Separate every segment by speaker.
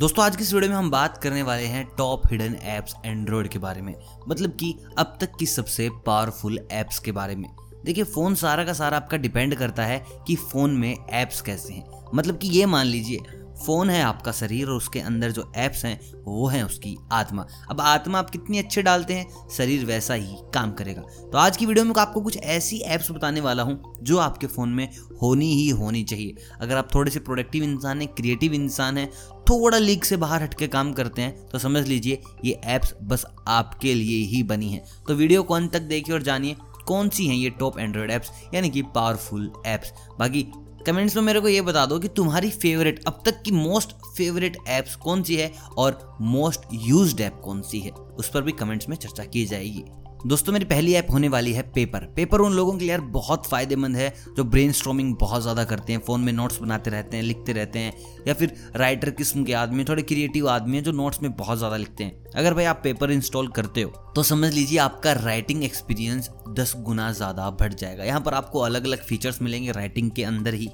Speaker 1: दोस्तों, आज की इस वीडियो में हम बात करने वाले हैं टॉप हिडन ऐप्स एंड्रॉयड के बारे में। मतलब कि अब तक की सबसे पावरफुल ऐप्स के बारे में। देखिए फ़ोन सारा का सारा आपका डिपेंड करता है कि फ़ोन में ऐप्स कैसे हैं। मतलब कि ये मान लीजिए फ़ोन है आपका शरीर और उसके अंदर जो ऐप्स हैं, वो हैं उसकी आत्मा। अब आत्मा आप कितनी अच्छे डालते हैं, शरीर वैसा ही काम करेगा। तो आज की वीडियो में आपको कुछ ऐसी ऐप्स बताने वाला हूँ, जो आपके फ़ोन में होनी ही होनी चाहिए। अगर आप थोड़े से प्रोडक्टिव इंसान हैं क्रिएटिव इंसान हैं, थोड़ा लीक से बाहर हटके काम करते हैं तो समझ लीजिए, ये ऐप्स बस आपके लिए ही बनी हैं। तो वीडियो को अंत तक देखिए और जानिए, कौन सी हैं ये टॉप एंड्रॉयड ऐप्स यानी कि पावरफुल ऐप्स बाकी कमेंट्स में मेरे को ये बता दो कि तुम्हारी फेवरेट अब तक की मोस्ट फेवरेट ऐप्स कौन सी है और मोस्ट यूज्ड ऐप कौन सी है? उस पर भी कमेंट्स में चर्चा की जाएगी। दोस्तों, मेरी पहली ऐप होने वाली है पेपर। पेपर उन लोगों के लिए यार बहुत फ़ायदेमंद है, जो ब्रेन बहुत ज़्यादा करते हैं, फ़ोन में नोट्स बनाते रहते हैं, लिखते रहते हैं, या फिर राइटर किस्म के आदमी थोड़े क्रिएटिव आदमी हैं, जो नोट्स में बहुत ज़्यादा लिखते हैं। अगर भाई आप पेपर इंस्टॉल करते हो तो समझ लीजिए आपका राइटिंग एक्सपीरियंस दस गुना ज़्यादा बढ़ जाएगा। यहाँ पर आपको अलग अलग फीचर्स मिलेंगे राइटिंग के अंदर ही।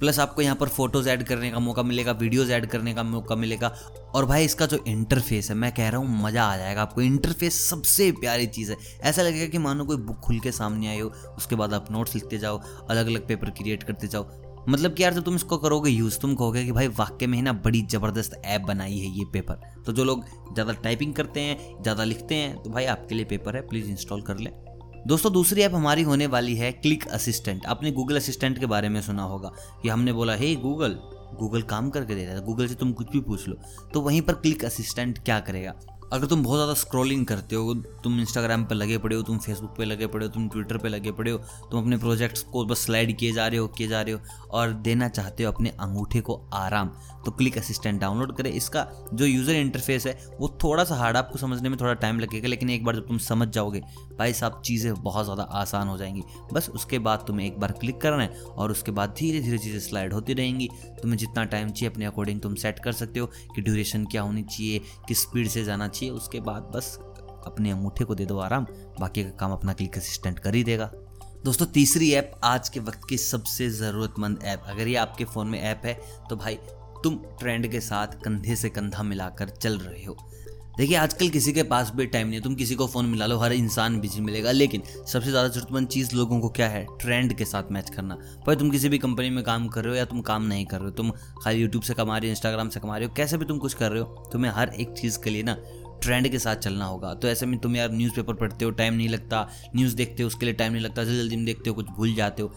Speaker 1: प्लस आपको यहाँ पर फ़ोटोज़ ऐड करने का मौका मिलेगा वीडियोज़ ऐड करने का मौका मिलेगा। और भाई इसका जो इंटरफेस है, मैं कह रहा हूँ मज़ा आ जाएगा आपको। इंटरफेस सबसे प्यारी चीज़ है। ऐसा लगेगा कि मानो कोई बुक खुल के सामने आई हो, उसके बाद आप नोट्स लिखते जाओ अलग अलग पेपर क्रिएट करते जाओ। मतलब कि यार जब तुम इसको करोगे यूज़ तुम कहोगे कि भाई वाक्य में ही ना बड़ी ज़बरदस्त ऐप बनाई है ये पेपर तो जो लोग ज़्यादा टाइपिंग करते हैं, ज़्यादा लिखते हैं तो भाई आपके लिए पेपर है प्लीज़ इंस्टॉल कर लें। दोस्तों, दूसरी ऐप हमारी होने वाली है क्लिक असिस्टेंट आपने गूगल असिस्टेंट के बारे में सुना होगा। कि हमने बोला, हे गूगल गूगल काम करके दे रहा है। गूगल से तुम कुछ भी पूछ लो। तो वहीं पर क्लिक असिस्टेंट क्या करेगा? अगर तुम बहुत ज़्यादा स्क्रॉलिंग करते हो, तुम इंस्टाग्राम पर लगे पड़े हो, तुम फेसबुक पे लगे पड़े हो, तुम ट्विटर पे लगे पड़े हो, तुम अपने प्रोजेक्ट्स को बस स्लाइड किए जा रहे हो, किए जा रहे हो और देना चाहते हो अपने अंगूठे को आराम तो क्लिक असिस्टेंट डाउनलोड करें। इसका जो यूज़र इंटरफेस है, वो थोड़ा सा हार्ड आपको समझने में थोड़ा टाइम लगेगा, लेकिन एक बार जब तुम समझ जाओगे, भाई साहब चीज़ें बहुत ज़्यादा आसान हो जाएँगी। बस उसके बाद तुम्हें एक बार क्लिक करना है और उसके बाद धीरे धीरे चीज़ें स्लाइड होती रहेंगी। तुम्हें जितना टाइम चाहिए, अपने अकॉर्डिंग तुम सेट कर सकते हो कि ड्यूरेशन क्या होनी चाहिए, किस स्पीड से जाना चाहिए। उसके बाद बस अपने अंगूठे को दे दो आराम, बाकी का काम अपना क्लिक असिस्टेंट कर ही देगा। दोस्तों, तीसरी ऐप आज के वक्त की सबसे ज़रूरतमंद ऐप अगर ये आपके फ़ोन में ऐप है तो भाई, तुम ट्रेंड के साथ कंधे से कंधा मिलाकर चल रहे हो। देखिए, आजकल किसी के पास भी टाइम नहीं है, तुम किसी को फ़ोन मिला लो, हर इंसान बिज़ी मिलेगा, लेकिन सबसे ज़्यादा ज़रूरतमंद चीज़ लोगों को क्या है? ट्रेंड के साथ मैच करना। भाई, तुम किसी भी कंपनी में काम कर रहे हो या तुम काम नहीं कर रहे हो, तुम खाली यूट्यूब से कमा रहे हो इंस्टाग्राम से कमा रहे हो, कैसे भी तुम कुछ कर रहे हो, तुम्हें हर एक चीज़ के लिए ना ट्रेंड के साथ चलना होगा। तो ऐसे में तुम यार न्यूज़पेपर पढ़ते हो टाइम नहीं लगता। न्यूज़ देखते हो, उसके लिए टाइम नहीं लगता। जल्दी जल्दी में देखते हो, कुछ भूल जाते हो।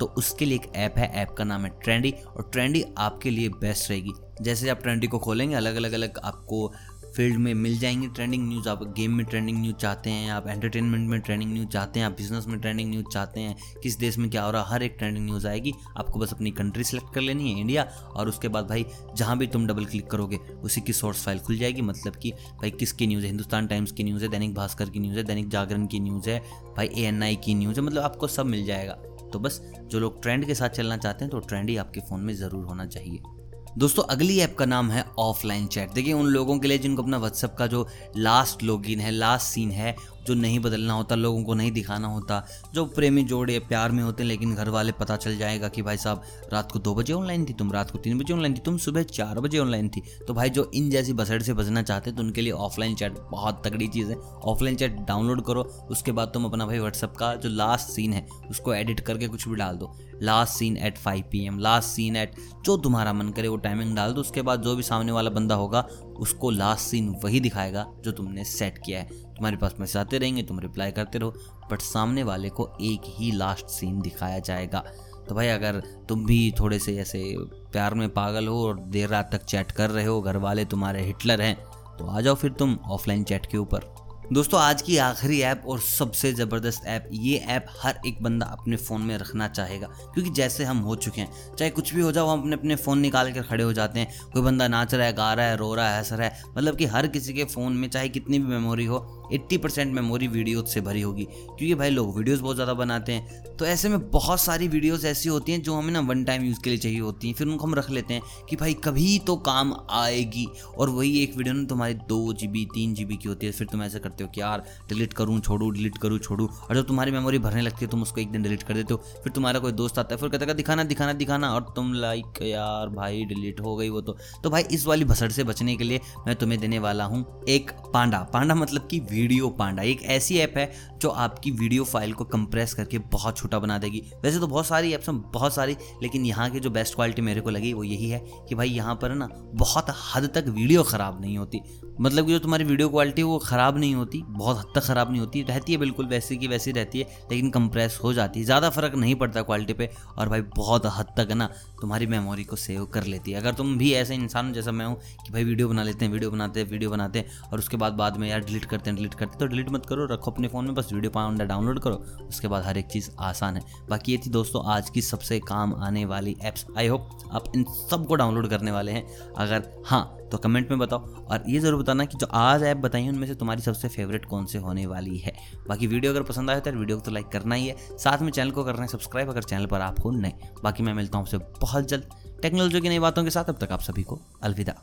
Speaker 1: तो उसके लिए एक ऐप है ऐप का नाम है ट्रेंडी और ट्रेंडी आपके लिए बेस्ट रहेगी। जैसे आप ट्रेंडी को खोलेंगे अलग अलग अलग आपको फ़ील्ड में मिल जाएँगे ट्रेंडिंग न्यूज़ आप गेम में ट्रेंडिंग न्यूज़ चाहते हैं, आप एंटरटेनमेंट में ट्रेंडिंग न्यूज़ चाहते हैं, आप बिज़नेस में ट्रेंडिंग न्यूज़ चाहते हैं, किस देश में क्या हो रहा है हर एक ट्रेंडिंग न्यूज़ आएगी। आपको बस अपनी कंट्री सेलेक्ट कर लेनी है इंडिया और उसके बाद भाई, जहाँ भी तुम डबल क्लिक करोगे, उसी की सोर्स फ़ाइल खुल जाएगी। मतलब कि भाई, किसकी न्यूज़ है? हिंदुस्तान टाइम्स की न्यूज़ है, दैनिक भास्कर की न्यूज़ है, दैनिक जागरण की न्यूज़ है, भाई एएनआई की न्यूज़ है। मतलब आपको सब मिल जाएगा। तो बस, जो लोग ट्रेंड के साथ चलना चाहते हैं तो ट्रेंड ही आपके फ़ोन में ज़रूर होना चाहिए। दोस्तों, अगली ऐप का नाम है ऑफलाइन चैट। देखिए, उन लोगों के लिए जिनको अपना व्हाट्सअप का जो लास्ट लॉगिन है लास्ट सीन है, जो नहीं बदलना होता, लोगों को नहीं दिखाना होता, जो प्रेमी, जोड़े, प्यार में होते हैं, लेकिन घर वाले पता चल जाएगा कि भाई साहब, रात को दो बजे ऑनलाइन थी, तुम रात को तीन बजे ऑनलाइन थी, तुम सुबह चार बजे ऑनलाइन थी। तो भाई, जो इन जैसी बसड़ से बचना चाहते तो उनके लिए ऑफलाइन चैट बहुत तगड़ी चीज़ है। ऑफलाइन चैट डाउनलोड करो, उसके बाद तुम अपना भाई व्हाट्सअप का जो लास्ट सीन है, उसको एडिट करके कुछ भी डाल दो। Last seen at five P M last seen at जो तुम्हारा मन करे, वो टाइमिंग डाल दो, उसके बाद जो भी सामने वाला बंदा होगा, उसको लास्ट सीन वही दिखाएगा जो तुमने सेट किया है। तुम्हारे पास मैसेज आते रहेंगे, तुम रिप्लाई करते रहो बट सामने वाले को एक ही लास्ट सीन दिखाया जाएगा। तो भाई अगर तुम भी थोड़े से ऐसे प्यार में पागल हो और देर रात तक चैट कर रहे हो घर वाले तुम्हारे हिटलर हैं तो आ जाओ फिर तुम ऑफलाइन चैट के ऊपर। दोस्तों, आज की आखिरी ऐप और सबसे ज़बरदस्त ऐप, ये ऐप हर एक बंदा अपने फ़ोन में रखना चाहेगा। क्योंकि जैसे हम हो चुके हैं, चाहे कुछ भी हो जाओ, हम अपने अपने फ़ोन निकाल कर खड़े हो जाते हैं। कोई बंदा नाच रहा है, गा रहा है, रो रहा है, हंस रहा है मतलब कि हर किसी के फ़ोन में, चाहे कितनी भी मेमोरी हो एट्टी परसेंट मेमोरी वीडियो से भरी होगी, क्योंकि भाई लोग वीडियोज़ बहुत ज़्यादा बनाते हैं। तो ऐसे में बहुत सारी वीडियोज़ ऐसी होती हैं जो हमें ना वन टाइम यूज़ के लिए चाहिए होती हैं। फिर उनको हम रख लेते हैं कि भाई कभी तो काम आएगी, और वही एक वीडियो ना तुम्हारी दो जी बी तीन जी बी की होती है। फिर तुम ऐसा करते हो कि यार डिलीट करूँ, छोड़ू डिलीट करूँ, छोड़ू, और जब तुम्हारी मेमोरी भरने लगती है, तुम उसको एक दिन डिलीट कर देते हो। फिर तुम्हारा कोई दोस्त आता है, फिर कहता है, दिखाना दिखाना दिखाना। और तुम लाइक यार भाई डिलीट हो गई वो तो। तो भाई इस वाली भसड़ से बचने के लिए मैं तुम्हें देने वाला हूँ एक पांडा। पांडा मतलब कि वीडियो पांडा। एक ऐसी ऐप है जो आपकी वीडियो फ़ाइल को कंप्रेस करके बहुत छोटा बना देगी। वैसे तो बहुत सारी ऐप्स हैं, बहुत सारी, लेकिन यहाँ की जो बेस्ट क्वालिटी मेरे को लगी वो यही है कि भाई यहाँ पर ना बहुत हद तक वीडियो ख़राब नहीं होती। मतलब कि जो तुम्हारी वीडियो क्वालिटी है वो ख़राब नहीं होती, बहुत हद तक ख़राब नहीं होती। रहती है बिल्कुल वैसी की वैसी रहती है, लेकिन कंप्रेस हो जाती है। ज़्यादा फ़र्क नहीं पड़ता क्वालिटी पर और भाई बहुत हद तक ना तुम्हारी मेमोरी को सेव कर लेती है। अगर तुम भी ऐसे इंसान जैसा मैं हूँ कि भाई वीडियो बना लेते हैं, वीडियो बनाते हैं, वीडियो बनाते हैं और उसके बाद बाद में यार डिलीट करते हैं डिलीट करते तो डिलीट मत करो, रखो अपने फ़ोन में, बस वीडियो पाउंडा डाउनलोड करो, उसके बाद हर एक चीज़ आसान है। बाकी ये थी दोस्तों आज की सबसे काम आने वाली ऐप्स आई होप आप इन सबको डाउनलोड करने वाले हैं। अगर हाँ तो कमेंट में बताओ, और ये ज़रूर बताना कि जो आज ऐप बताई उनमें से तुम्हारी सबसे फेवरेट कौन से होने वाली है। बाकी वीडियो अगर पसंद आए तो वीडियो को तो लाइक करना ही है। साथ में चैनल को करना है सब्सक्राइब अगर चैनल पर आप हो नहीं बाकी मैं मिलता हूँ आपसे बहुत जल्द। टेक्नोलॉजी की नई बातों के साथ, अब तक आप सभी को अलविदा।